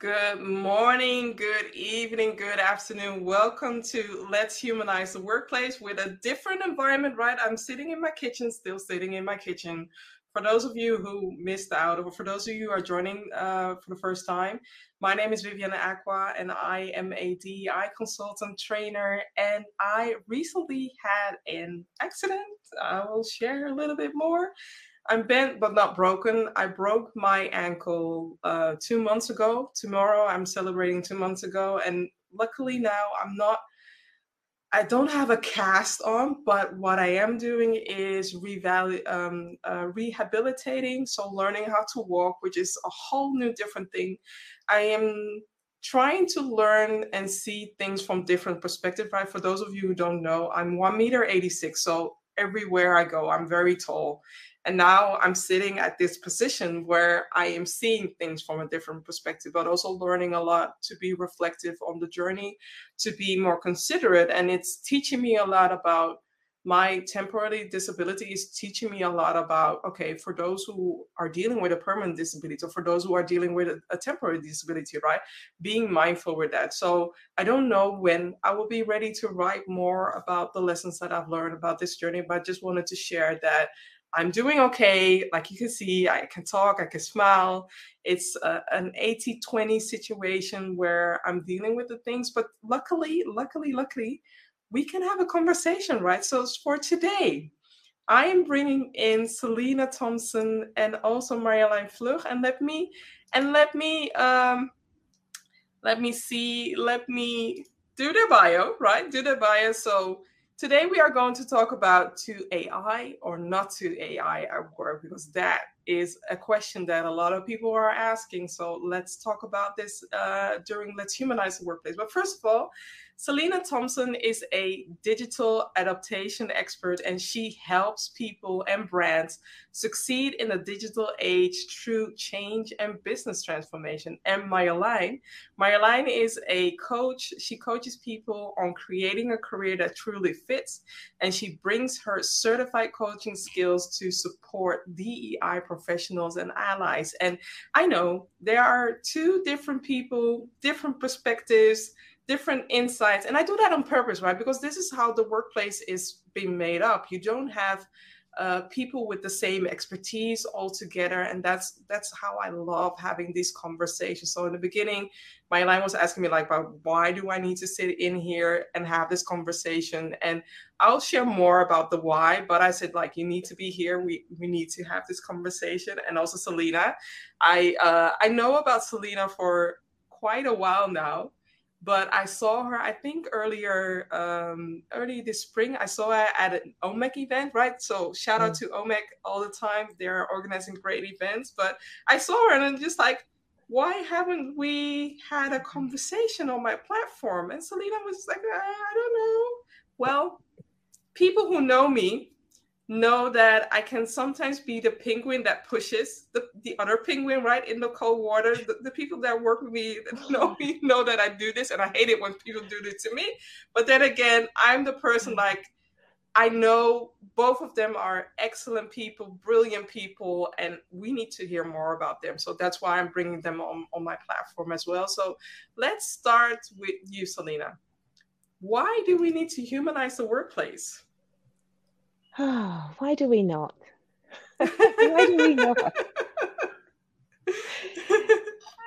Good morning, good evening, good afternoon. Welcome to Let's Humanize the Workplace with a different environment, right? I'm sitting in my kitchen, still sitting in my kitchen. For those of you who missed out, or for those of you who are joining uh, for the first time, my name is Vivian Acquah, and I am a DEI consultant trainer. And I recently had an accident. I will share a little bit more. I'm bent but not broken. I broke my ankle uh, two months ago. Tomorrow I'm celebrating two months ago, and luckily now I'm not. I don't have a cast on, but what I am doing is revalu- um, uh, rehabilitating. So learning how to walk, which is a whole new different thing. I am trying to learn and see things from different perspective. Right? For those of you who don't know, I'm one meter eighty six, so everywhere I go, I'm very tall. And now I'm sitting at this position where I am seeing things from a different perspective, but also learning a lot to be reflective on the journey, to be more considerate. And it's teaching me a lot about my temporary disability is teaching me a lot about okay for those who are dealing with a permanent disability or for those who are dealing with a, a, temporary disability right being mindful with that so i don't know when i will be ready to write more about the lessons that i've learned about this journey but i just wanted to share that I'm doing okay. Like you can see, I can talk, I can smile. It's a, an 80 20 situation where I'm dealing with the things. But luckily, luckily, luckily, we can have a conversation, right? So for today, I am bringing in Selina Thompson and also Marjolijn Vlug. And let me, and let me, um, let me see, let me do their bio, right? Do their bio. So Today we are going to talk about to AI or not to AI at work because that is a question that a lot of people are asking. So let's talk about this uh, during Let's Humanize the Workplace. But first of all, Selina Thompson is a digital adaptation expert and she helps people and brands succeed in the digital age through change and business transformation. And Marjolijn, Marjolijn is a coach. She coaches people on creating a career that truly fits and she brings her certified coaching skills to support DEI professionals and allies. And I know there are two different people, different perspectives different insights and i do that on purpose right? Because this is how the workplace is being made up. You don't have uh, people with the same expertise all together and that's that's how i love having these conversations. So in the beginning Marjolijn was asking me like about why do i need to sit in here and have this conversation? And i'll share more about the why but i said like you need to be here. We we need to have this conversation. And also selina. I uh, i know about selina for quite a while now but I saw her, I think earlier, um, early this spring, I saw her at an OMEC event, right? So shout out mm. to OMEC all the time. They're organizing great events. But I saw her and I'm just like, why haven't we had a conversation on my platform? And Selina was like, I don't know. Well, people who know me know that I can sometimes be the penguin that pushes the, the other penguin right in the cold water. The, the people that work with me know me know that I do this and I hate it when people do this to me. But then again, I'm the person mm-hmm. like I know both of them are excellent people, brilliant people, and we need to hear more about them. So that's why I'm bringing them on, on my platform as well. So let's start with you, Selina. Why do we need to humanize the workplace? Oh, why do we not? why do we not?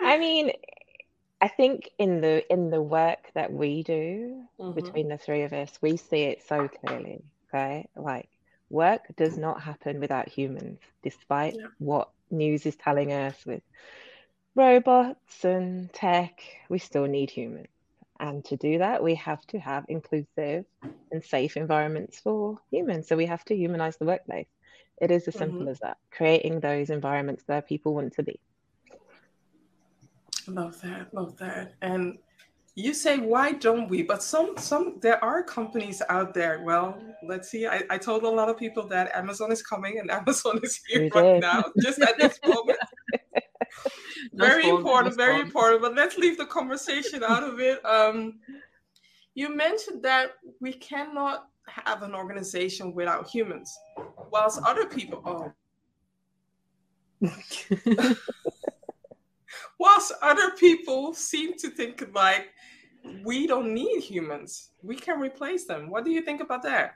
I mean, I think in the in the work that we do mm-hmm. between the three of us, we see it so clearly. Okay, like work does not happen without humans, despite yeah. what news is telling us with robots and tech. We still need humans. And to do that, we have to have inclusive and safe environments for humans. So we have to humanize the workplace. It is as simple mm-hmm. as that, creating those environments where people want to be. Love that, love that. And you say why don't we but some some there are companies out there well let's see i, I told a lot of people that amazon is coming and amazon is here right now just at this moment very important, very important. But let's leave the conversation out of it. Um, you mentioned that we cannot have an organization without humans, whilst other people, oh. whilst other people seem to think like we don't need humans we can replace them what do you think about that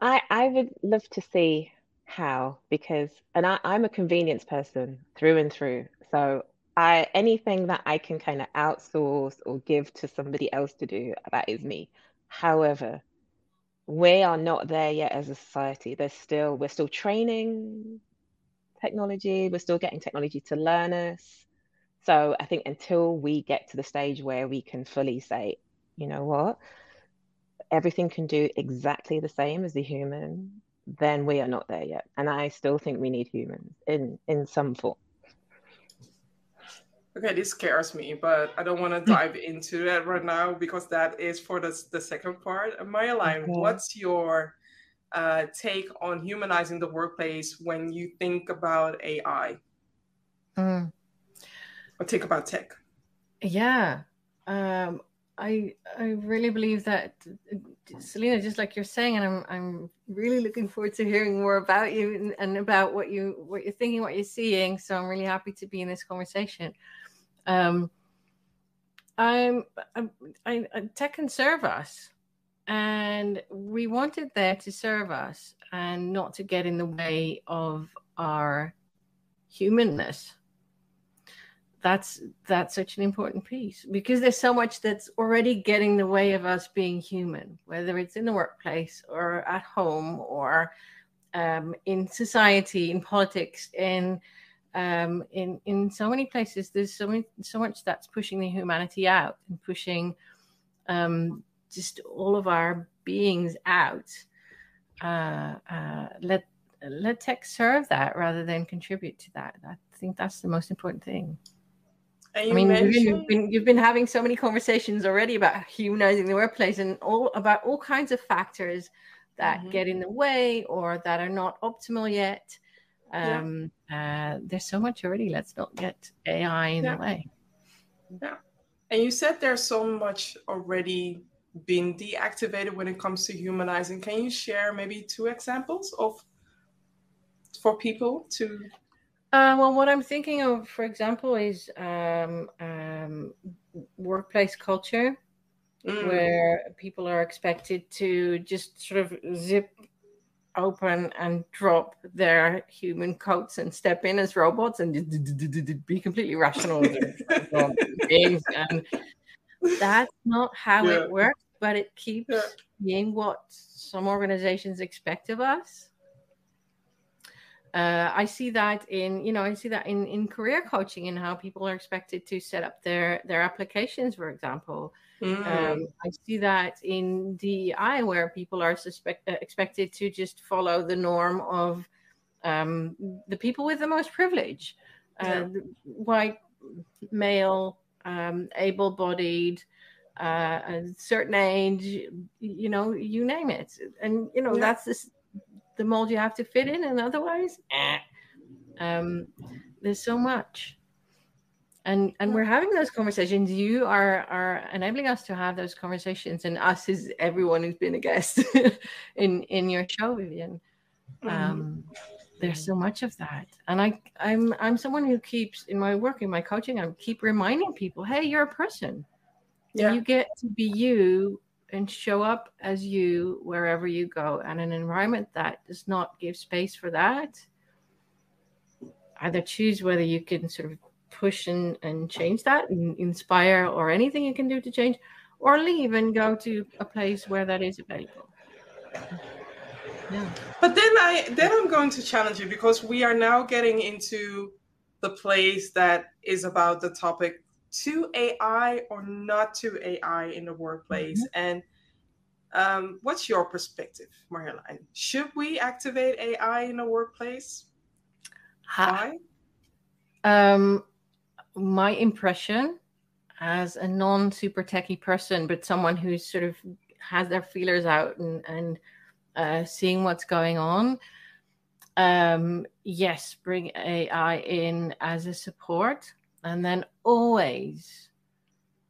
i i would love to see how? Because and I, i'm a convenience person through and through. So i anything that i can kind of outsource or give to somebody else to do that is me. However we are not there yet as a society. There's still we're still training technology. We're still getting technology to learn us. So i think until we get to the stage where we can fully say you know what? Everything can do exactly the same as the human then we are not there yet and i still think we need humans in in some form Okay, this scares me, but I don't want to dive into that right now because that is for the, the second part. Marjolijn, okay. what's your uh, take on humanizing the workplace when you think about AI? Mm. Or think about tech? Yeah. Um, I I really believe that uh, uh, Selina, just like you're saying, and I'm I'm really looking forward to hearing more about you and, about what you what you're thinking, what you're seeing. So I'm really happy to be in this conversation. Um, I'm, I'm I, uh, tech can serve us, and we wanted there to serve us and not to get in the way of our humanness. That's that's such an important piece because there's so much that's already getting the way of us being human, whether it's in the workplace or at home or um, in society, in politics, in um, in in so many places there's so many so much that's pushing the humanity out and pushing um, just all of our beings out. Uh, uh, let let tech serve that rather than contribute to that. I think that's the most important thing I mean, mentioned... you've, been, you've been having so many conversations already about humanizing the workplace and all about all kinds of factors that mm-hmm. get in the way or that are not optimal yet um, yeah. uh, there's so much already. Let's not get AI in yeah. the way. Yeah. And you said there's so much already been deactivated when it comes to humanizing. Can you share maybe two examples of for people to? Uh, well, what I'm thinking of, for example, is um, um, workplace culture, mm. where people are expected to just sort of zip open and drop their human coats and step in as robots and be completely rational beings. And that's not how yeah. it works, but it keeps yeah. being what some organizations expect of us. Uh, I see that in, you know, I see that in, in career coaching and how people are expected to set up their their applications, for example. Mm. Um, I see that in DEI, where people are suspect, uh, expected to just follow the norm of um, the people with the most privilege, uh, yeah. white, male, um, able-bodied, uh, a certain age, you know, you name it, and you know yeah. that's this, the mold you have to fit in, and otherwise, eh. um, there's so much and and we're having those conversations you are are enabling us to have those conversations and us is everyone who's been a guest in in your show vivian mm-hmm. um there's so much of that and i i'm i'm someone who keeps in my work in my coaching i keep reminding people hey you're a person yeah. you get to be you and show up as you wherever you go. And an environment that does not give space for that either choose whether you can sort of push and, and change that and inspire or anything you can do to change or leave and go to a place where that is available. Yeah. But then i then i'm going to challenge you because we are now getting into the place that is about the topic to ai or not to ai in the workplace mm-hmm. and um, what's your perspective marjolijn should we activate ai in the workplace why um, my impression as a non super techie person, but someone who's sort of has their feelers out and, and uh, seeing what's going on. Um, yes, bring AI in as a support, and then always,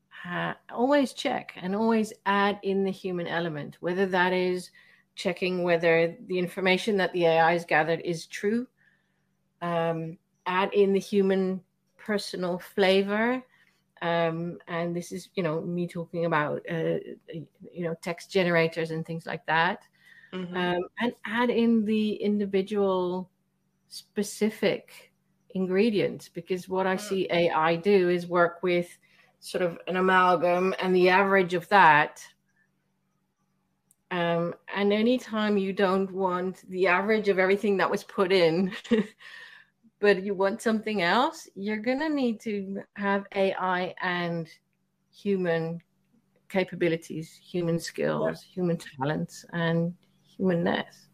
ha- always check and always add in the human element, whether that is checking whether the information that the AI has gathered is true, um, add in the human personal flavor. Um, and this is, you know, me talking about, uh, you know, text generators and things like that. Mm-hmm. Um, and add in the individual specific ingredients because what I mm. see AI do is work with sort of an amalgam and the average of that. Um, and anytime you don't want the average of everything that was put in, but you want something else, you're going to need to have AI and human capabilities, human skills, yeah. human talents, and humanness.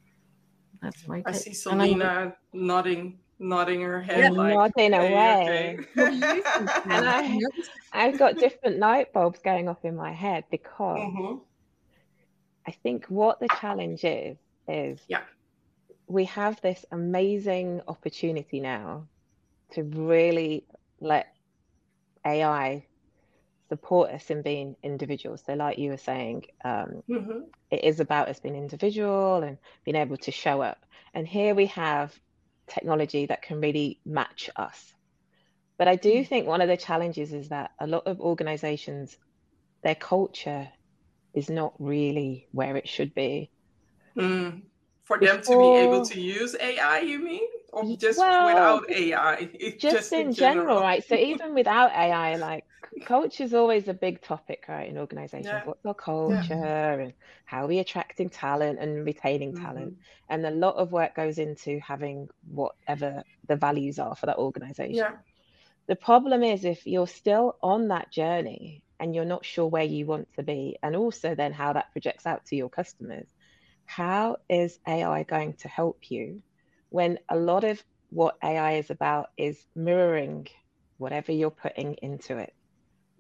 That's my. I see Selina nodding nodding her head yeah, like nodding hey, away okay. and I, i've got different light bulbs going off in my head because mm-hmm. i think what the challenge is is yeah we have this amazing opportunity now to really let ai support us in being individuals so like you were saying um, mm-hmm. it is about us being individual and being able to show up and here we have technology that can really match us. But I do mm. think one of the challenges is that a lot of organizations, their culture is not really where it should be. Mm. For them Before, to be able to use AI, you mean? Or just well, without AI? Just, just in, in general. general, right? So even without AI, like culture is always a big topic, right, in organizations. Yeah. What's our culture yeah. and how are we attracting talent and retaining mm-hmm. talent? And a lot of work goes into having whatever the values are for that organization. Yeah. The problem is if you're still on that journey and you're not sure where you want to be, and also then how that projects out to your customers, how is AI going to help you when a lot of what AI is about is mirroring whatever you're putting into it?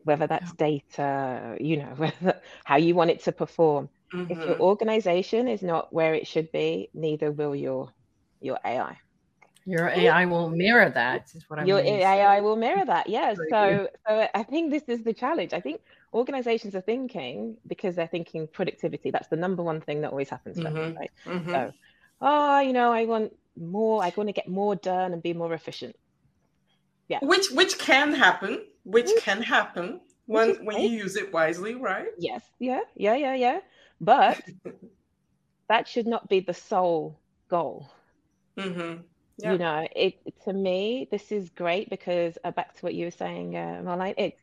Whether that's yeah. data, you know, whether, how you want it to perform. Mm-hmm. If your mm-hmm. organization is not where it should be, neither will your your AI. Your AI will mirror that. Is what I'm. Your AI will mirror that. Yes. so, so I think this is the challenge. I think organizations are thinking because they're thinking productivity. That's the number one thing that always happens. Mm-hmm. Them, right. Mm-hmm. So, oh, you know, I want more. I want to get more done and be more efficient. Yeah. Which which can happen which can happen when when you use it wisely, right? Yes, yeah, yeah, yeah, yeah. But that should not be the sole goal. Mm-hmm. Yeah. You know, it to me this is great because uh, back to what you were saying, uh, Marlene, it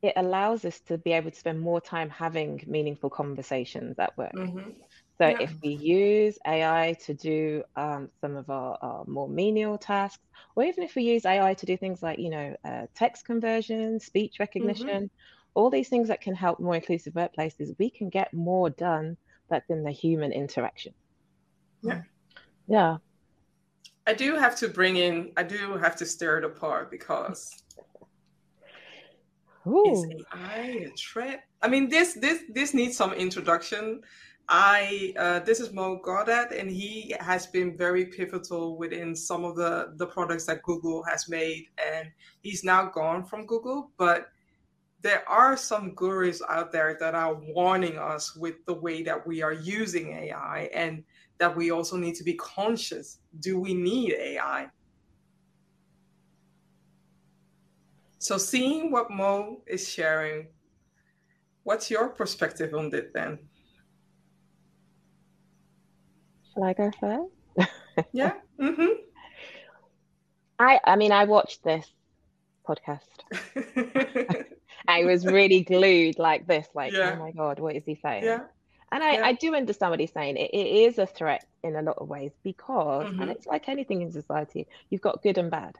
it allows us to be able to spend more time having meaningful conversations at work. Mm-hmm. So yeah. if we use AI to do um, some of our, our, more menial tasks, or even if we use AI to do things like, you know, uh, text conversion, speech mm-hmm. recognition, mm-hmm. all these things that can help more inclusive workplaces, we can get more done that's in the human interaction. Yeah. Yeah. I do have to bring in, I do have to stir it apart because Ooh. is AI a threat? I mean, this this this needs some introduction. I uh, this is Mo Gawdat, and he has been very pivotal within some of the the products that Google has made, and he's now gone from Google. But there are some gurus out there that are warning us with the way that we are using AI, and that we also need to be conscious: do we need AI? So, seeing what Mo is sharing, what's your perspective on it then? Shall I go first? yeah. Mm-hmm. I I mean I watched this podcast. I was really glued like this, like, yeah. oh my god, what is he saying? Yeah. And I, yeah. I do understand what he's saying. It, it is a threat in a lot of ways because, mm-hmm. and it's like anything in society, you've got good and bad,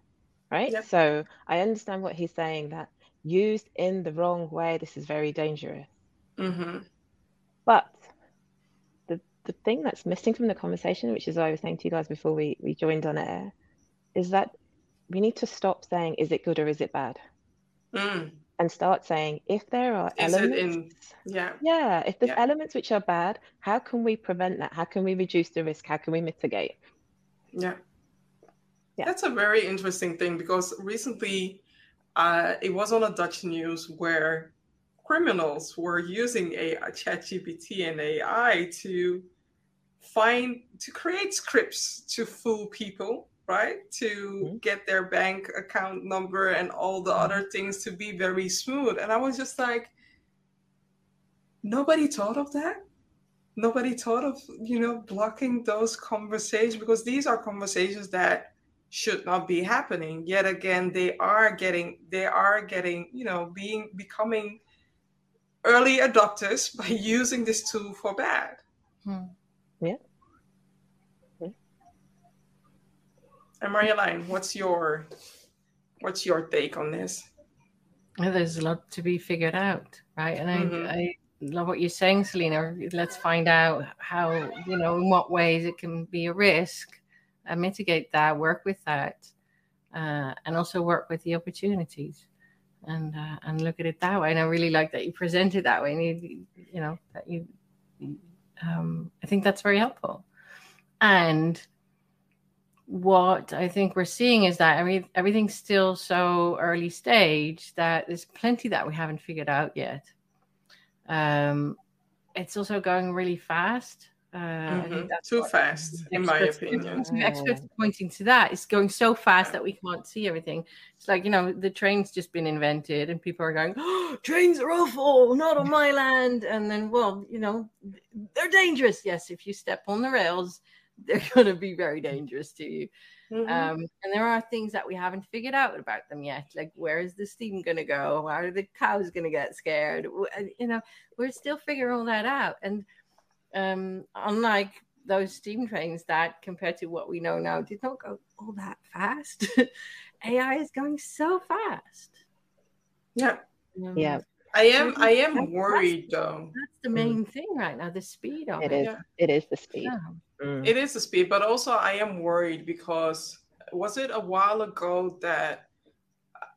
right? So I understand what he's saying that used in the wrong way, this is very dangerous. Mm-hmm. But the thing that's missing from the conversation, which is what I was saying to you guys before we, we joined on air, is that we need to stop saying, is it good or is it bad? Mm. And start saying, if there are is elements, in, yeah, yeah, if there's yeah. elements which are bad, how can we prevent that? How can we reduce the risk? How can we mitigate? Yeah, yeah. that's a very interesting thing because recently, uh, it was on a Dutch news where criminals were using AI, ChatGPT and AI to find to create scripts to fool people right? To mm-hmm. get their bank account number and all the other things to be very smooth. And I was just like, nobody thought of that. Nobody thought of, you know, blocking those conversations because these are conversations that should not be happening. Yet again, they are getting, they are getting, you know, being becoming early adopters by using this tool for bad. Hmm. Yeah. And Marjolijn, what's your what's your take on this? Well, there's a lot to be figured out, right? And mm-hmm. I, I love what you're saying, Selina. Let's find out how, you know, in what ways it can be a risk and mitigate that, work with that, uh, and also work with the opportunities and uh, and look at it that way. And I really like that you present it that way. And you, you know, that you, um, I think that's very helpful. And what I think we're seeing is that every, everything's still so early stage that there's plenty that we haven't figured out yet. Um, it's also going really fast. Uh, mm-hmm. Too fast, in my opinion. Experts pointing to that. It's going so fast that we can't see everything. It's like, you know, the train's just been invented and people are going, oh, trains are awful, not on my land. And then, well, you know, they're dangerous. Yes, if you step on the rails, they're going to be very dangerous to you. Mm-hmm. Um, and there are things that we haven't figured out about them yet. Like, where is the steam going to go? How are the cows going to get scared? You know, we're still figuring all that out. And um, unlike those steam trains that, compared to what we know now, did not go all that fast, AI is going so fast. Yeah. Um, yeah. I am I am worried that's, though. That's the main mm. thing right now, the speed of it. It is. Yeah. It is the speed. Yeah. Mm. It is the speed, but also I am worried because was it a while ago that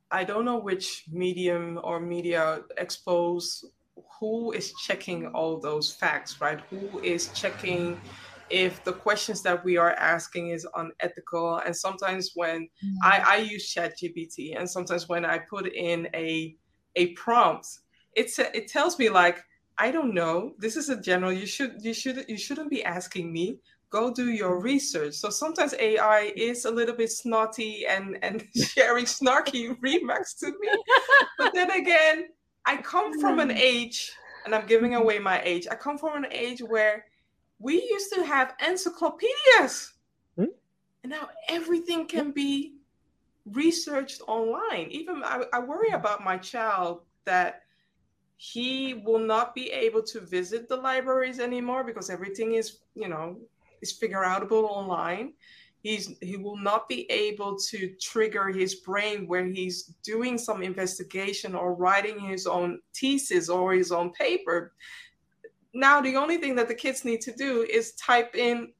I don't know which medium or media expose who is checking all those facts, right? Who is checking if the questions that we are asking is unethical? And sometimes when mm. I, I use ChatGPT, and sometimes when I put in a a prompt, it's it tells me like I don't know. This is a general. You should you should you shouldn't be asking me. Go do your research. So sometimes AI is a little bit snotty and and sharing snarky remarks to me. But then again, I come from an mm. age, and I'm giving mm-hmm. away my age. I come from an age where we used to have encyclopedias, hmm? and now everything can be researched online. Even I, I worry mm. about my child that he will not be able to visit the libraries anymore because everything is you know is figure outable online he's he will not be able to trigger his brain where he's doing some investigation or writing his own thesis or his own paper now the only thing that the kids need to do is type in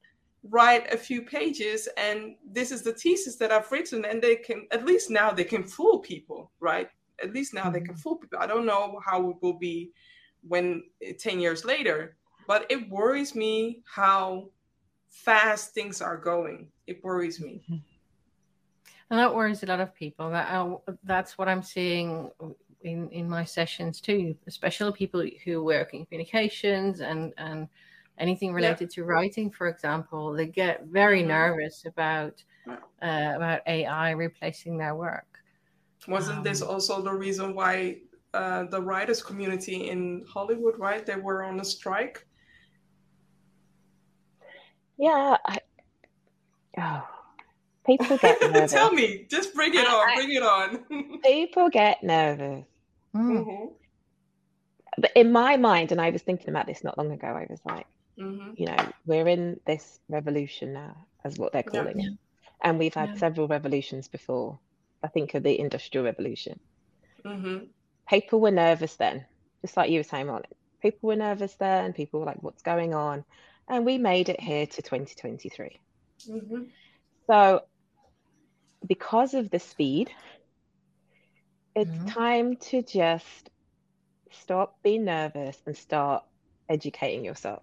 write a few pages and this is the thesis that i've written and they can at least now they can fool people right at least now they can mm-hmm. fool people. I don't know how it will be when 10 years later, but it worries me how fast things are going. It worries me. Mm-hmm. And that worries a lot of people. That uh, that's what I'm seeing in in my sessions too, especially people who work in communications and and anything related yeah. to writing, for example. They get very mm-hmm. nervous about uh, about AI replacing their work. Wasn't um, this also the reason why uh, the writers community in Hollywood, right? They were on a strike. Yeah. I, oh, people get nervous. Tell me, just bring it on, bring it on. people get nervous. Mm-hmm. But in my mind, and I was thinking about this not long ago, I was like, mm-hmm. you know, we're in this revolution now, as what they're calling yeah. it. And we've had yeah. several revolutions before. I think, of the Industrial Revolution. Mm-hmm. People were nervous then, just like you were saying, Marlon. People were nervous then. People were like, "What's going on?" And we made it here to 2023. Mm-hmm. So, because of the speed, it's mm-hmm. time to just stop being nervous and start educating yourself.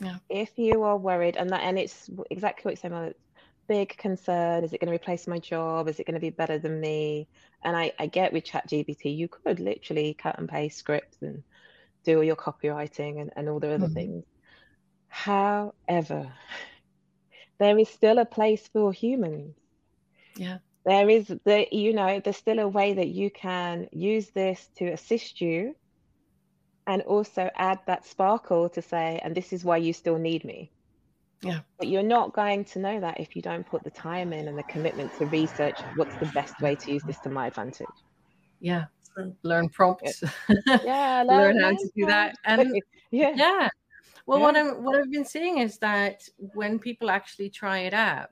Yeah. If you are worried, and that, and it's exactly what you're saying, big concern. Is it going to replace my job? Is it going to be better than me? And I, I get with ChatGPT, you could literally cut and paste scripts and do all your copywriting and, and all the other mm-hmm. things. However, there is still a place for humans. Yeah. There is the you know, there's still a way that you can use this to assist you and also add that sparkle to say, and this is why you still need me. Yeah. But you're not going to know that if you don't put the time in and the commitment to research what's the best way to use this to my advantage. Yeah. Learn prompts. Yeah, Learn learn how to do that. And yeah. yeah. Well, what I'm what I've been seeing is that when people actually try it out,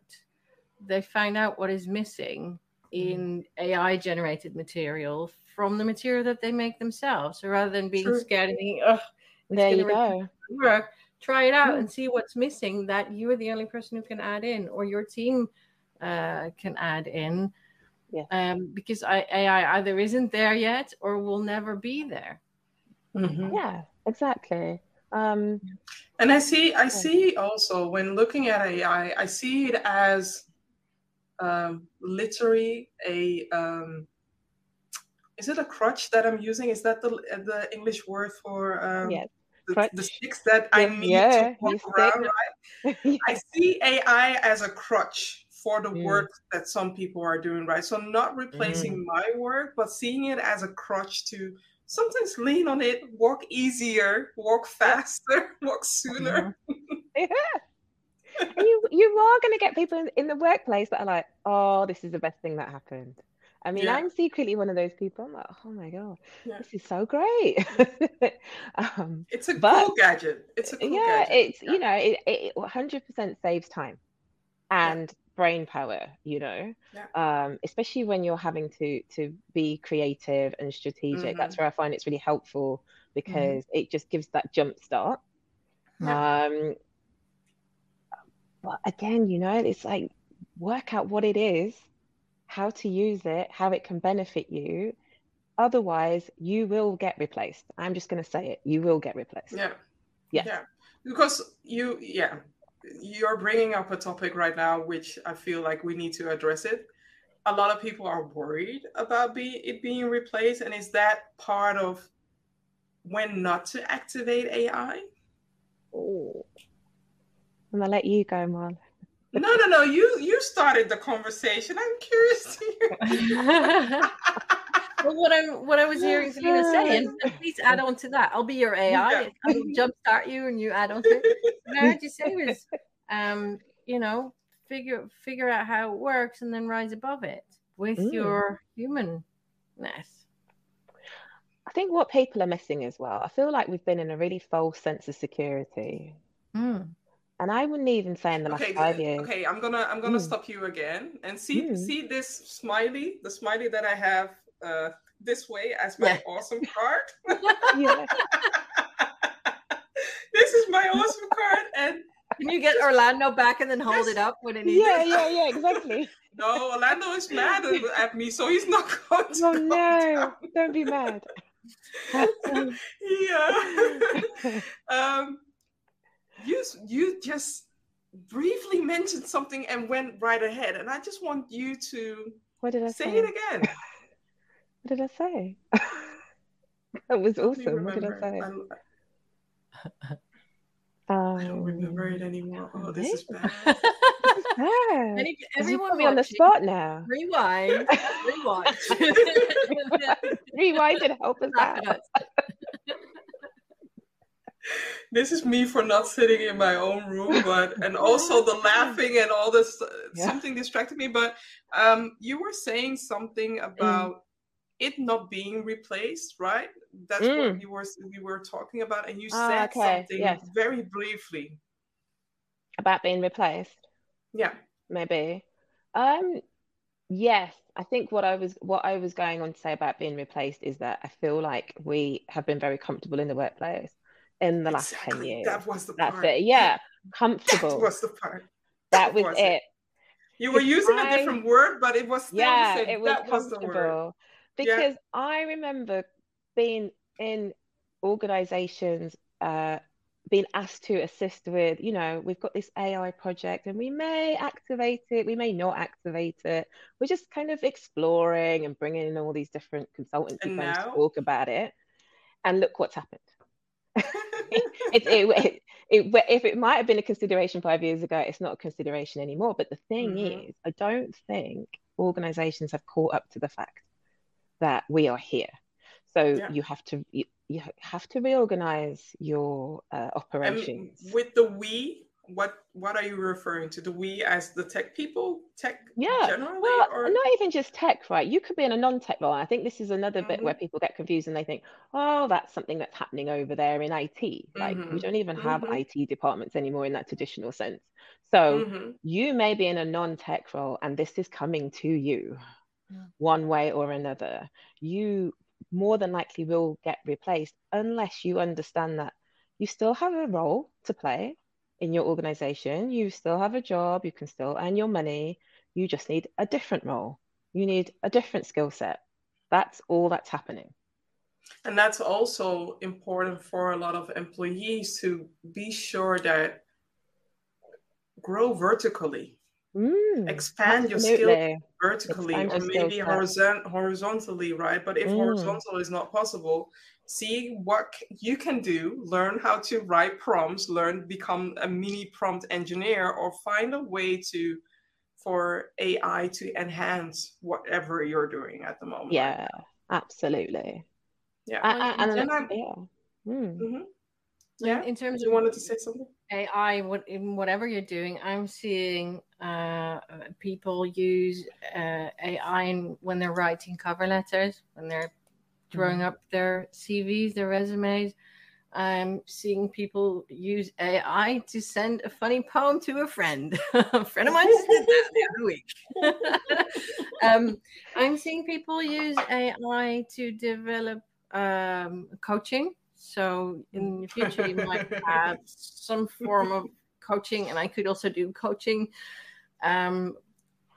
they find out what is missing in AI generated material from the material that they make themselves. So rather than being True. scared and thinking, oh, There you go. work, try it out Mm. and see what's missing that you are the only person who can add in or your team uh, can add in. Yeah. Um, because I, AI either isn't there yet or will never be there. Mhm. Yeah, exactly. Um, And I see, I see also when looking at AI, I see it as um, literally a. Um, is it a crutch that I'm using? Is that the the English word for um, Yes, the, the sticks that I Yeah, need yeah, to walk around? Right. yeah. I see AI as a crutch for the Mm. work that some people are doing, right? So not replacing Mm. my work, but seeing it as a crutch to sometimes lean on it, walk easier, walk faster, walk sooner. Yeah. You you are going to get people in, in the workplace that are like, oh, this is the best thing that happened. I mean, Yeah. I'm secretly one of those people. I'm like, oh my god, Yeah. this is so great. um, It's a But- cool gadget. It's a cool yeah, gadget. it's you know, it, it 100% saves time and brain power. You know, Yeah. um, especially when you're having to to be creative and strategic. Mm-hmm. That's where I find it's really helpful because it just gives that jump start. Um, but again, you know, it's like work out what it is, how to use it, how it can benefit you. Otherwise, you will get replaced. I'm just going to say it. You will get replaced. Yeah. Yes. Yeah. Because you, yeah, you're bringing up a topic right now, which I feel like we need to address it. A lot of people are worried about be, it being replaced. And is that part of when not to activate AI? Oh. I'm gonna let you go, Marl. No, no, no. You you started the conversation. I'm curious to hear. well, what I'm what I was hearing Selina say, and, and please add on to that. I'll be your AI. Yeah. I will jumpstart you, and you add on to it. What I heard you say was, um, you know, figure figure out how it works, and then rise above it with Mm. your humanness. I think what people are missing as well, I feel like we've been in a really false sense of security. Mm. And I wouldn't even say in the last okay, five years. okay. I'm gonna I'm gonna Mm. stop you again and see Mm. see this smiley, the smiley that I have uh, this way as my Yeah. awesome card. Yeah. this is my awesome card, and Can you get Orlando back and then hold it up when it needs yeah, it? yeah, yeah, exactly. no, Orlando is mad at- at me, so he's not going to. Oh go no, down. don't be mad. yeah. um, you you just briefly mentioned something and went right ahead, and I just want you to What did I say say? it again. What did I say? that was Help awesome. What did I say? I, I don't Um, remember it anymore. Oh, this is bad. yeah. Any, everyone put me on the spot now. rewind, rewatch. Rewind and help us out. this is me for not sitting in my own room but and also the laughing and all this uh, Yeah. something distracted me but um you were saying something Mm. It not being replaced right that's Mm. what you were we were talking about and you Ah, said okay, something yes. very briefly About being replaced, yeah maybe. Um, yes, I think what I was what I was going on to say about being replaced is that I feel like we have been very comfortable in the workplace in the last 10 years. that was the That's part it. Yeah, that was the part That was was it. it. you were using I- a different word but it was still yeah, the same it was that was the word comfortable because I remember being in organizations, uh, being asked to assist with, you know, we've got this AI project and we may activate it, we may not activate it. We're just kind of exploring and bringing in all these different consultancy And firms now? to talk about it. And look what's happened. It, it, it, it, if it might have been a consideration five years ago, it's not a consideration anymore. But the thing mm-hmm. is, I don't think organizations have caught up to the fact that we are here. So yeah. you have to you, you, have to reorganize your uh, operations. And with the we, what what are you referring to? The we as the tech people, tech yeah, generally, well, or not even just tech, right? You could be in a non-tech role. I think this is another mm-hmm. bit where people get confused and they think, oh, that's something that's happening over there in IT. Like mm-hmm. we don't even have mm-hmm. IT departments anymore in that traditional sense. So mm-hmm. you may be in a non-tech role, and this is coming to you, Mm. one way or another. You more than likely will get replaced unless you understand that you still have a role to play in your organization. You still have a job, you can still earn your money. You just need a different role. You need a different skill set. That's all that's happening. And that's also important for a lot of employees to be sure that grow vertically. Mm, expand absolutely. your skill vertically expand or maybe horizon- horizontally, right? But if mm. horizontal is not possible, see what you can do learn how to write prompts learn become a mini prompt engineer or find a way to for ai to enhance whatever you're doing at the moment yeah absolutely yeah I, I, and, and yeah mm. mm-hmm. yeah in terms you of wanted to say something ai what in whatever you're doing i'm seeing uh, people use uh, ai when they're writing cover letters when they're throwing mm-hmm. up their CVs, their resumes. I'm seeing people use AI to send a funny poem to a friend. a friend of mine just did that the other week. um, I'm seeing people use AI to develop um, coaching. So in the future, you might have some form of coaching, and I could also do coaching um,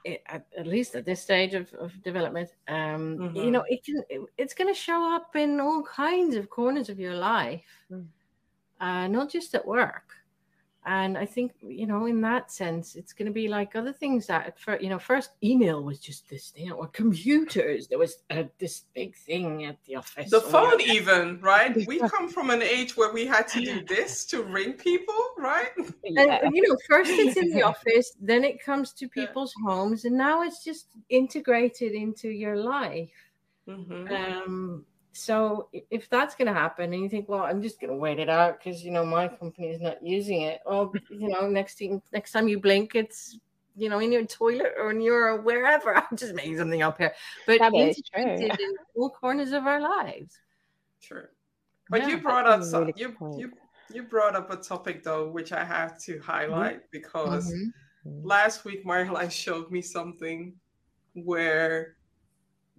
at, at, least at this stage of, of development um, mm-hmm. you know it can it, it's going to show up in all kinds of corners of your life mm. uh, not just at work and i think you know in that sense it's going to be like other things that for you know first email was just this thing or computers there was uh, this big thing at the office. The phone even right? We come from an age where we had to do this to ring people right? Yeah. and you know first it's in the office then it comes to people's yeah. homes and now it's just integrated into your life. Mm-hmm. um so if that's going to happen and you think well i'm just going to wait it out because you know my company is not using it well you know next thing next time you blink it's you know in your toilet or in your wherever i'm just making something up here but it's in all corners of our lives true but yeah, you brought up some, really you, you you brought up a topic though which i have to mm-hmm. highlight mm-hmm. because mm-hmm. last week marjolijn showed me something where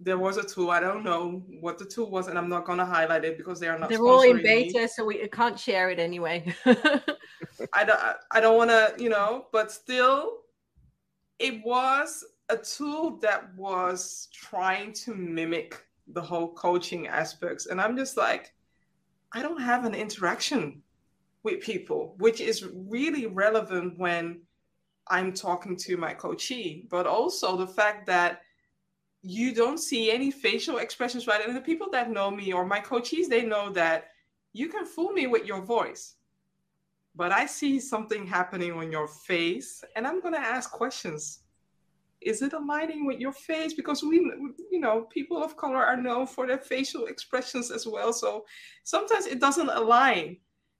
there was a tool. I don't know what the tool was, and I'm not going to highlight it because they are not. They're all in beta, me. so we can't share it anyway. I don't. I don't want to, you know, but still, it was a tool that was trying to mimic the whole coaching aspects, and I'm just like, I don't have an interaction with people, which is really relevant when I'm talking to my coachee, but also the fact that you don't see any facial expressions, right? And the people that know me or my coaches, they know that you can fool me with your voice, but I see something happening on your face, and I'm going to ask questions. Is it aligning with your face? Because we, you know, people of color are known for their facial expressions as well. So sometimes it doesn't align.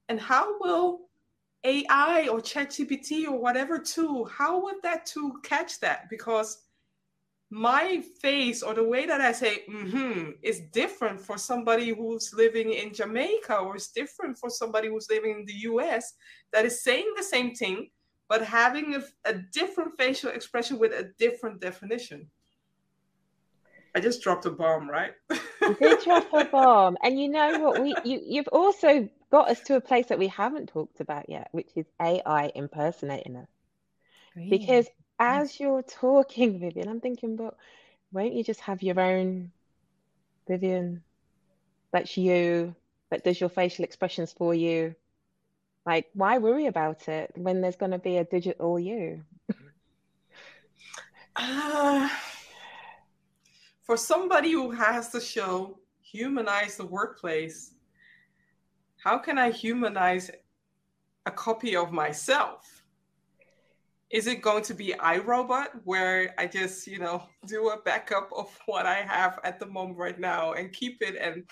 And how will AI or ChatGPT or whatever tool, how would that tool catch that? Because my face or the way that I say mm-hmm is different for somebody who's living in Jamaica or is different for somebody who's living in the US that is saying the same thing but having a, a different facial expression with a different definition. I just dropped a bomb, right? you did drop a bomb. And you know what? We you, you've also got us to a place that we haven't talked about yet, which is AI impersonating us. Really? Because as you're talking, Vivian, I'm thinking, but won't you just have your own Vivian? That's you, that does your facial expressions for you. Like, why worry about it when there's going to be a digital you? uh, for somebody who has to show humanize the workplace, how can I humanize a copy of myself? Is it going to be iRobot where I just, you know, do a backup of what I have at the moment right now and keep it and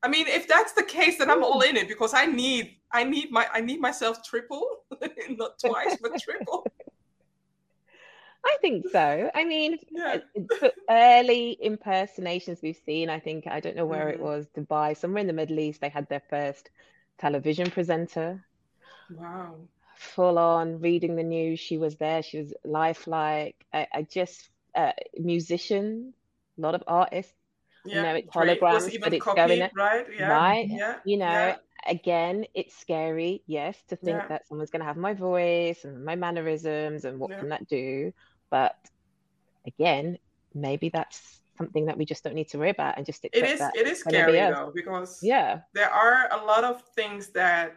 I mean, if that's the case, then I'm all in it because I need I need my I need myself triple, not twice, but triple. I think so. I mean, yeah. Early impersonations we've seen, I think, I don't know where mm-hmm. it was, Dubai, somewhere in the Middle East, they had their first television presenter. Wow. Full on reading the news. She was there. She was lifelike. I, I just, uh, musician, a lot of artists. Yeah. You know, it's holograms, but it's copied, going right. Yeah. Right. Yeah. You know, yeah. again, it's scary, yes, to think yeah. that someone's going to have my voice and my mannerisms and what can that do? But again, maybe that's something that we just don't need to worry about and just it is it is scary though because yeah there are a lot of things that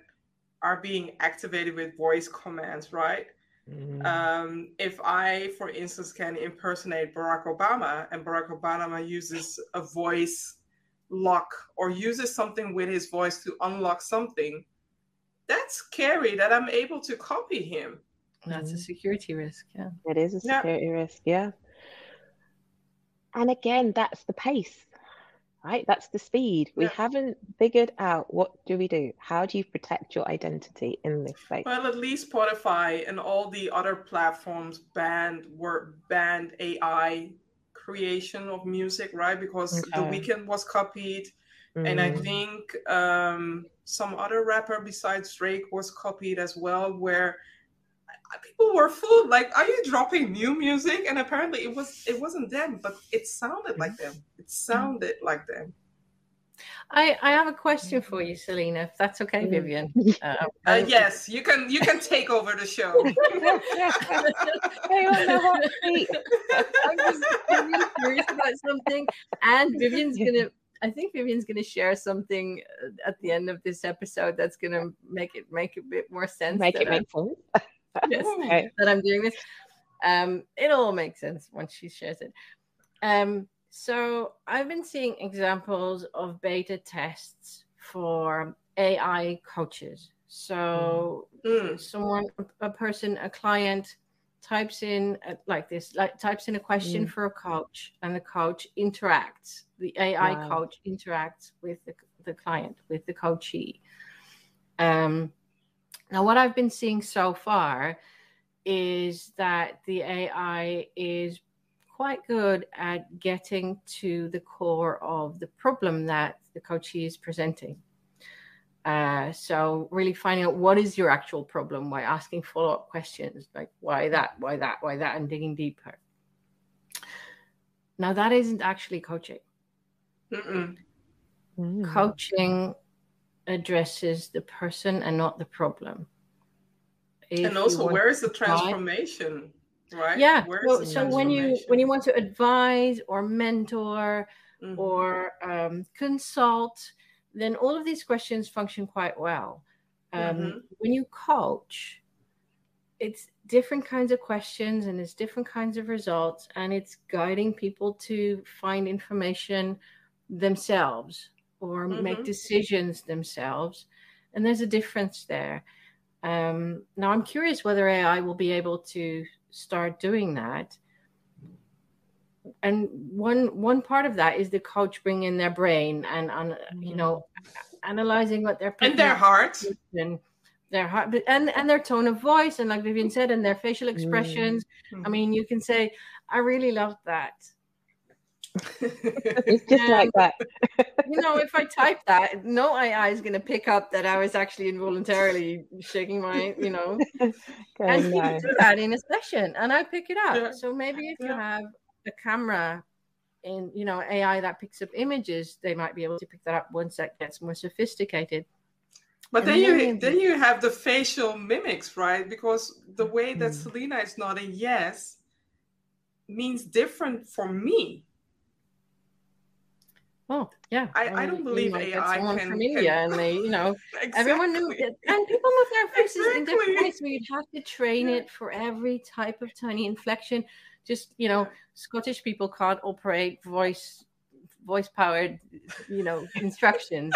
are being activated with voice commands right mm. um, if i for instance can impersonate barack obama and barack obama uses a voice lock or uses something with his voice to unlock something that's scary that i'm able to copy him that's a mm-hmm. security risk. Yeah. It is a security yeah. risk. Yeah. And again, that's the pace, right? That's the speed. We yeah. haven't figured out what do we do? How do you protect your identity in this space? Well, at least Spotify and all the other platforms banned were banned AI creation of music, right? Because okay. the Weeknd was copied. Mm. And I mm. think um, some other rapper besides Drake was copied as well, where people were fooled. Like, are you dropping new music? And apparently, it was it wasn't them, but it sounded like them. It sounded like them. I, I have a question for you, Selina, if that's okay, mm. Vivian. Uh, uh, yes, you can you can take over the show. I'm just I'm really curious about something, and Vivian's gonna. I think Vivian's going to share something uh, at the end of this episode that's going to make it make a bit more sense. Make it make sense yes, that I'm doing this. Um, it all makes sense once she shares it. Um, so I've been seeing examples of beta tests for AI coaches. So mm. someone, a person, a client types in uh, like this, like types in a question mm. for a coach, and the coach interacts. The AI wow. coach interacts with the, the client, with the coachee. Um, now, what I've been seeing so far is that the AI is quite good at getting to the core of the problem that the coachee is presenting. Uh, so really finding out what is your actual problem by asking follow-up questions like why that, why that, why that, and digging deeper. Now that isn't actually coaching. Mm. Coaching addresses the person and not the problem. If and also, where is the transformation? Right? Yeah. So, so when you when you want to advise or mentor mm-hmm. or um, consult, then all of these questions function quite well. Um, mm-hmm. When you coach, it's different kinds of questions and it's different kinds of results, and it's guiding people to find information themselves or mm-hmm. make decisions themselves. And there's a difference there. Um, now, I'm curious whether AI will be able to start doing that. And one one part of that is the coach bringing their brain and, and you know analyzing what they're and their heart and their heart and and their tone of voice and like Vivian said and their facial expressions. Mm-hmm. I mean, you can say, "I really love that." It's just like that. you know, if I type that, no AI is going to pick up that I was actually involuntarily shaking my, you know, and you can do that in a session, and I pick it up. Yeah. So maybe if yeah. you have a camera in, you know, AI that picks up images, they might be able to pick that up once that gets more sophisticated. But then you then you have the facial mimics, right? Because the way that mm. Selina is nodding yes means different for me Oh yeah, I, I, don't believe AI someone can, from India, can... and they, you know, exactly. everyone knew, it. and people move their faces exactly. in different ways. So you'd have to train yeah. it for every type of tiny inflection. Just you know, Scottish people can't operate voice voice powered, you know, instructions.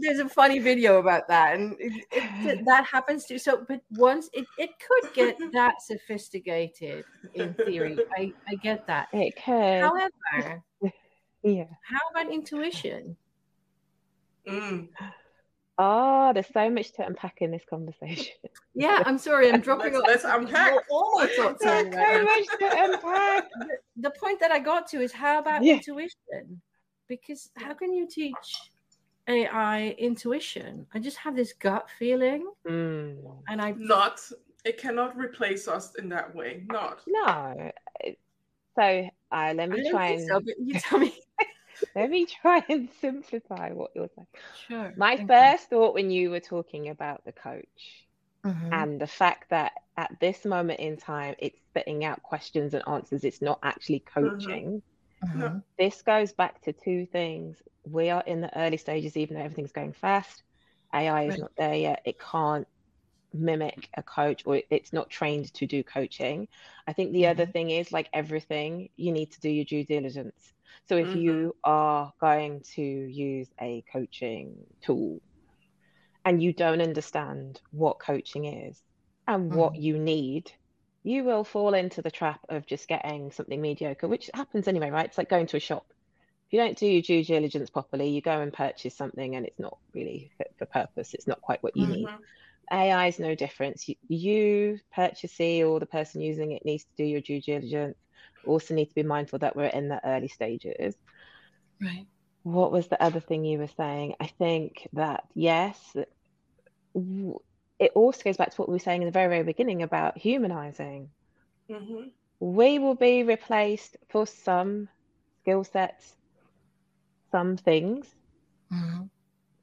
there's a funny video about that, and it, it, that happens too. So, but once it, it could get that sophisticated in theory, I, I get that. It could. However, yeah. How about intuition? Mm. Oh, there's so much to unpack in this conversation. Yeah, I'm sorry, I'm dropping. let's, let's unpack. Almost there's so much to unpack. The, the, point that I got to is how about yeah. intuition? Because how can you teach AI intuition? I just have this gut feeling, mm. and I not. It cannot replace us in that way. Not. No. So uh, let me try and. So, you tell me. Let me try and simplify what you're saying. Sure. My first you. thought when you were talking about the coach mm-hmm. and the fact that at this moment in time, it's spitting out questions and answers, it's not actually mm-hmm. coaching. Mm-hmm. This goes back to two things. We are in the early stages, even though everything's going fast. AI is right. not there yet. It can't mimic a coach or it's not trained to do coaching. I think the other mm-hmm. thing is like everything, you need to do your due diligence. So if mm-hmm. you are going to use a coaching tool and you don't understand what coaching is and mm-hmm. what you need, you will fall into the trap of just getting something mediocre, which happens anyway, right? It's like going to a shop. If you don't do your due diligence properly, you go and purchase something and it's not really fit for purpose. It's not quite what you mm-hmm. need. AI is no difference. You, you purchasee or the person using it needs to do your due diligence also need to be mindful that we're in the early stages. Right. What was the other thing you were saying? I think that yes, it also goes back to what we were saying in the very, very beginning about humanizing. Mm-hmm. We will be replaced for some skill sets, some things, mm-hmm.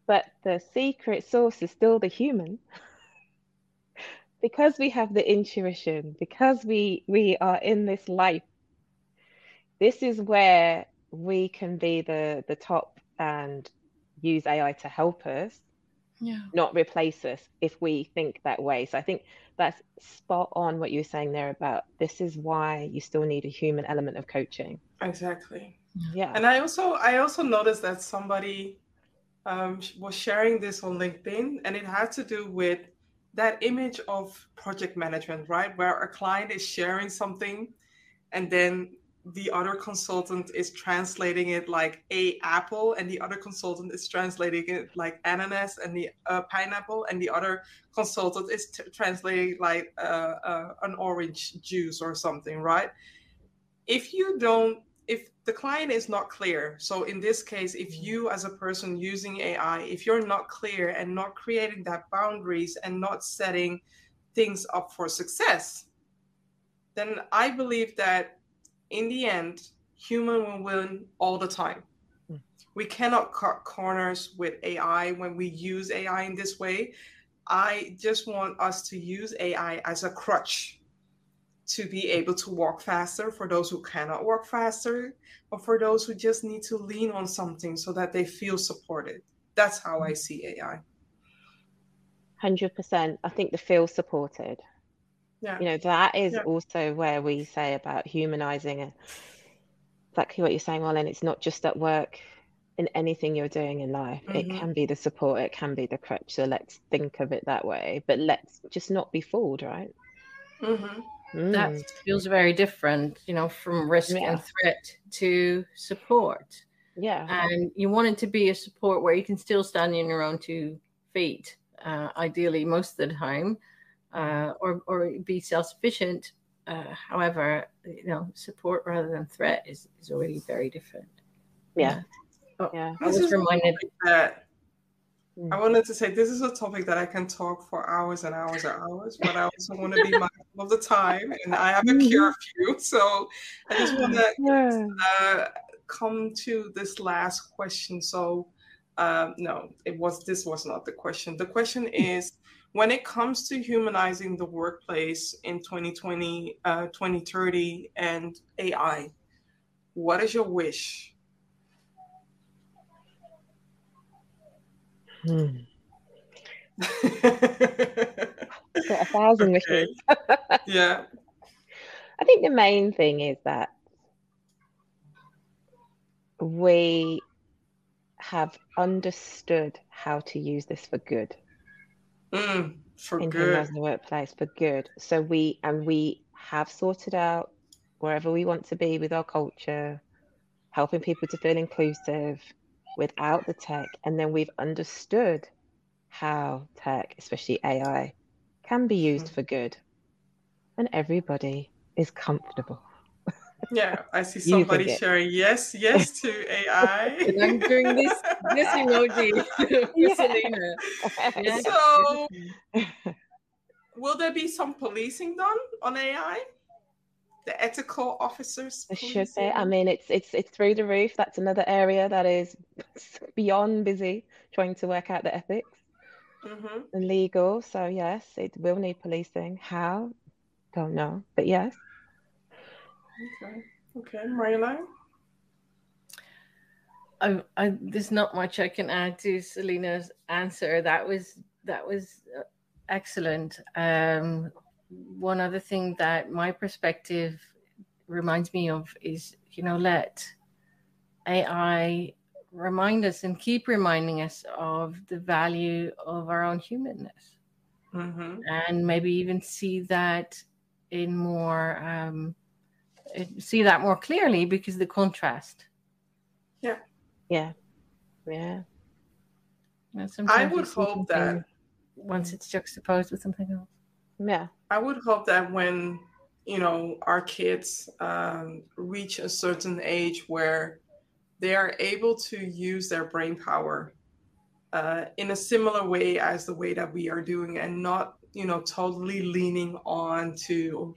but the secret source is still the human. because we have the intuition, because we we are in this life this is where we can be the the top and use AI to help us, yeah. not replace us if we think that way. So I think that's spot on what you were saying there about this is why you still need a human element of coaching. Exactly. Yeah. And I also I also noticed that somebody um, was sharing this on LinkedIn, and it had to do with that image of project management, right? Where a client is sharing something, and then the other consultant is translating it like a apple and the other consultant is translating it like ananas and the uh, pineapple and the other consultant is t- translating like uh, uh, an orange juice or something right if you don't if the client is not clear so in this case if mm-hmm. you as a person using ai if you're not clear and not creating that boundaries and not setting things up for success then i believe that in the end, human will win all the time. Mm. We cannot cut corners with AI when we use AI in this way. I just want us to use AI as a crutch to be able to walk faster for those who cannot walk faster, or for those who just need to lean on something so that they feel supported. That's how I see AI. 100%. I think the feel supported yeah. You know, that is Yeah. also where we say about humanizing and exactly what you're saying, Marlon. It's not just at work, in anything you're doing in life. It Mhm. can be the support, it can be the crutch. So let's think of it that way. But let's just not be fooled, right? Mhm. That Mm. feels very different, you know, from risk Yeah. and threat to support. Yeah. And you want it to be a support where you can still stand on your own two feet, uh, ideally, most of the time uh, or or be self sufficient. Uh, however, you know, support rather than threat is is already very different. Yeah. Oh, yeah. I was reminded that Mm. I wanted to say this is a topic that I can talk for hours and hours and hours, but I also want to be mindful of the time, and I have a Mhm. curfew, so I just want to Yeah. uh, come to this last question. So, um, no, it was this was not the question. The question is, when it comes to humanizing the workplace in 2020, uh, 2030, and AI, what is your wish? Hmm. A thousand wishes. yeah. I think the main thing is that we have understood how to use this for good. Mm, for in good. the workplace for good. So we and we have sorted out wherever we want to be with our culture, helping people to feel inclusive without the tech, and then we've understood how tech, especially AI, can be used mm-hmm. for good, and everybody is comfortable. Yeah, I see somebody sharing yes, yes to AI. and I'm doing this this emoji for yeah. Selina. Yes. So, will there be some policing done on AI? The ethical officers. There should be. I mean, it's it's it's through the roof. That's another area that is beyond busy trying to work out the ethics mm-hmm. and legal. So yes, it will need policing. How? Don't know, but yes. Okay. Okay, Marjolijn? I, I, there's not much I can add to Selina's answer. That was that was uh, excellent. Um, one other thing that my perspective reminds me of is, you know, let AI remind us and keep reminding us of the value of our own humanness, mm-hmm. and maybe even see that in more um, see that more clearly because the contrast. Yeah. Yeah. Yeah. I would hope that once it's juxtaposed with something else. Yeah. I would hope that when you know our kids um, reach a certain age where they are able to use their brain power uh, in a similar way as the way that we are doing, and not you know totally leaning on to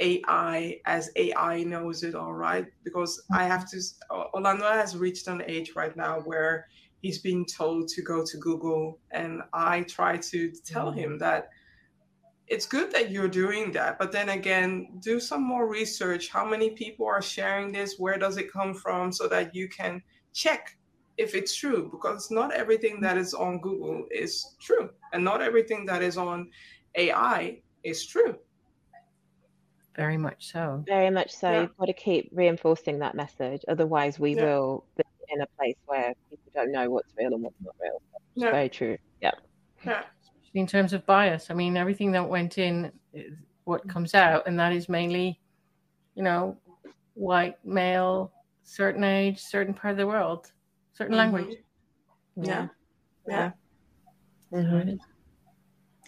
AI as AI knows it all right. Because I have to, Orlando has reached an age right now where he's being told to go to Google. And I try to tell him mm-hmm. that it's good that you're doing that. But then again, do some more research. How many people are sharing this? Where does it come from? So that you can check if it's true. Because not everything that is on Google is true. And not everything that is on AI is true. Very much so. Very much so. Yeah. You've got to keep reinforcing that message. Otherwise, we yeah. will be in a place where people don't know what's real and what's not real. Yeah. Very true. Yeah. Yeah. In terms of bias, I mean, everything that went in is what comes out, and that is mainly, you know, white, male, certain age, certain part of the world, certain mm-hmm. language. Yeah. Yeah. yeah. Mm-hmm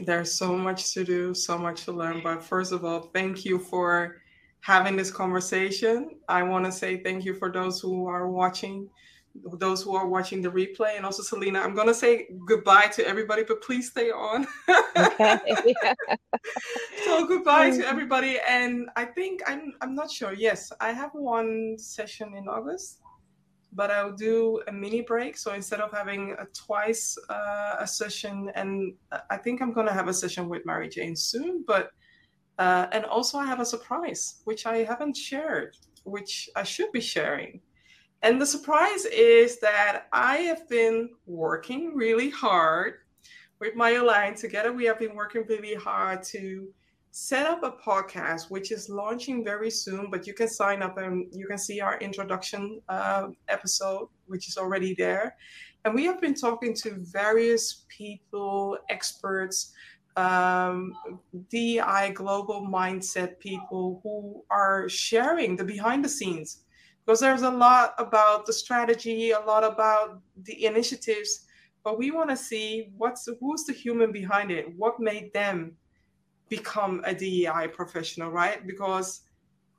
there's so much to do, so much to learn. But first of all, thank you for having this conversation. I want to say thank you for those who are watching, those who are watching the replay, and also Selina. I'm going to say goodbye to everybody, but please stay on. okay. so goodbye to mm. everybody, and I think I'm I'm not sure. Yes, I have one session in August but I'll do a mini break. So instead of having a twice uh, a session, and I think I'm gonna have a session with Mary Jane soon, but uh, and also I have a surprise which I haven't shared, which I should be sharing. And the surprise is that I have been working really hard with Marjolijn together. We have been working really hard to set up a podcast which is launching very soon but you can sign up and you can see our introduction uh, episode which is already there. And we have been talking to various people experts um, DEI global mindset people who are sharing the behind the scenes. Because there's a lot about the strategy a lot about the initiatives but we want to see what's who's the human behind it? What made them become a DEI professional, right? Because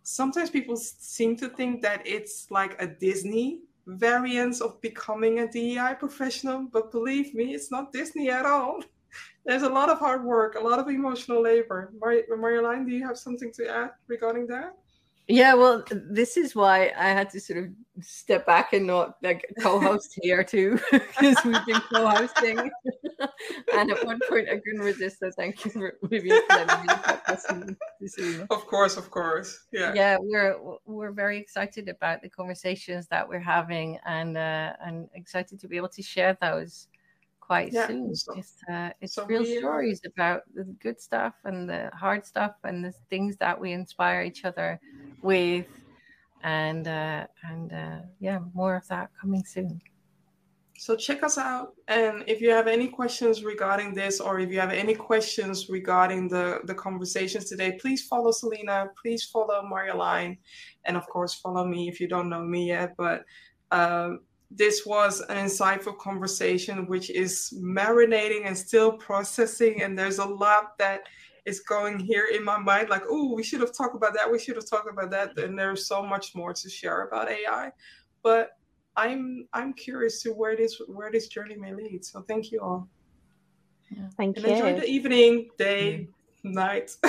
sometimes people seem to think that it's like a Disney variance of becoming a DEI professional, but believe me, it's not Disney at all. There's a lot of hard work, a lot of emotional labor. Mar- Marjolijn, do you have something to add regarding that? Yeah, well, this is why I had to sort of step back and not like co-host here too, because we've been co-hosting. and at one point, I couldn't resist. So thank you for Vivian Of course, of course, yeah. Yeah, we're we're very excited about the conversations that we're having, and uh, and excited to be able to share those quite yeah, soon. So, it's uh, it's so real stories about the good stuff and the hard stuff and the things that we inspire each other with. and uh, and uh, yeah, more of that coming soon. So check us out. And if you have any questions regarding this, or if you have any questions regarding the, the conversations today, please follow Selina, please follow Marjolijn, and of course, follow me if you don't know me yet. But um, this was an insightful conversation, which is marinating and still processing. And there's a lot that is going here in my mind like, oh, we should have talked about that. We should have talked about that. And there's so much more to share about AI. But I'm I'm curious to where this where this journey may lead. So thank you all. Yeah. Thank and you. Enjoy the evening, day, night.